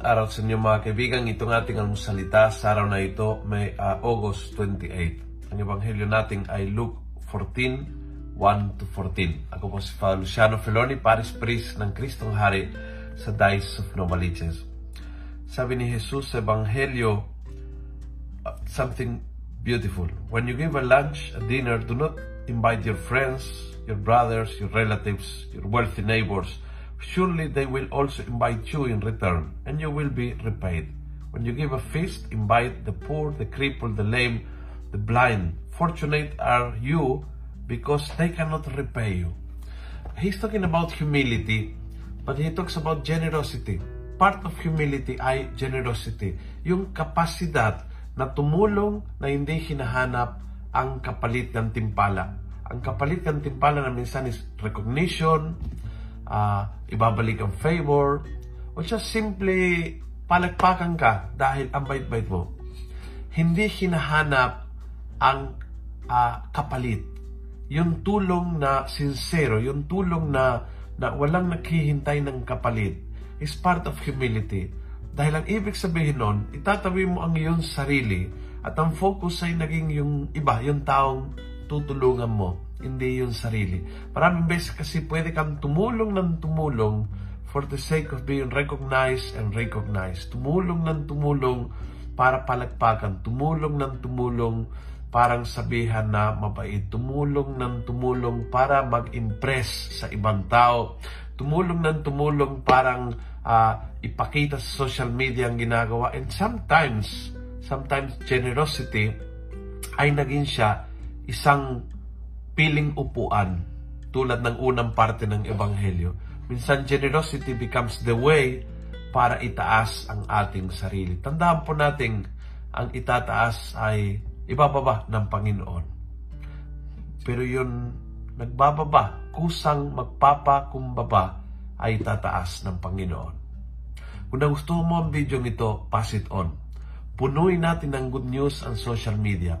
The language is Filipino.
araw sa inyo mga kaibigan. Itong ating almusalita sa araw na ito may uh, August 28. Ang ebanghelyo natin ay Luke 14, 1 to 14. Ako po si Father Luciano Feloni, Paris Priest ng Kristong Hari sa Dice of Novaliches. Sabi ni Jesus sa ebanghelyo, uh, something beautiful. When you give a lunch, a dinner, do not invite your friends, your brothers, your relatives, your wealthy neighbors, surely they will also invite you in return, and you will be repaid. When you give a feast, invite the poor, the crippled, the lame, the blind. Fortunate are you because they cannot repay you. He's talking about humility, but he talks about generosity. Part of humility ay generosity. Yung kapasidad na tumulong na hindi hinahanap ang kapalit ng timpala. Ang kapalit ng timpala na minsan is recognition, uh, ibabalik ang favor, o just simply palagpakan ka dahil ang bait-bait mo. Hindi hinahanap ang uh, kapalit. Yung tulong na sincero, yung tulong na, na walang naghihintay ng kapalit is part of humility. Dahil ang ibig sabihin nun, itatawi mo ang iyong sarili at ang focus ay naging yung iba, yung taong tutulungan mo hindi yung sarili. Maraming beses kasi pwede kang tumulong ng tumulong for the sake of being recognized and recognized. Tumulong ng tumulong para palagpakan. Tumulong ng tumulong parang sabihan na mabait. Tumulong ng tumulong para mag-impress sa ibang tao. Tumulong ng tumulong parang uh, ipakita sa social media ang ginagawa. And sometimes, sometimes generosity ay naging siya isang piling upuan tulad ng unang parte ng Ebanghelyo. Minsan generosity becomes the way para itaas ang ating sarili. Tandaan po natin, ang itataas ay ibababa ng Panginoon. Pero yun, nagbababa, kusang magpapakumbaba ay tataas ng Panginoon. Kung nagustuhan mo ang video nito, pass it on. Punuin natin ng good news ang social media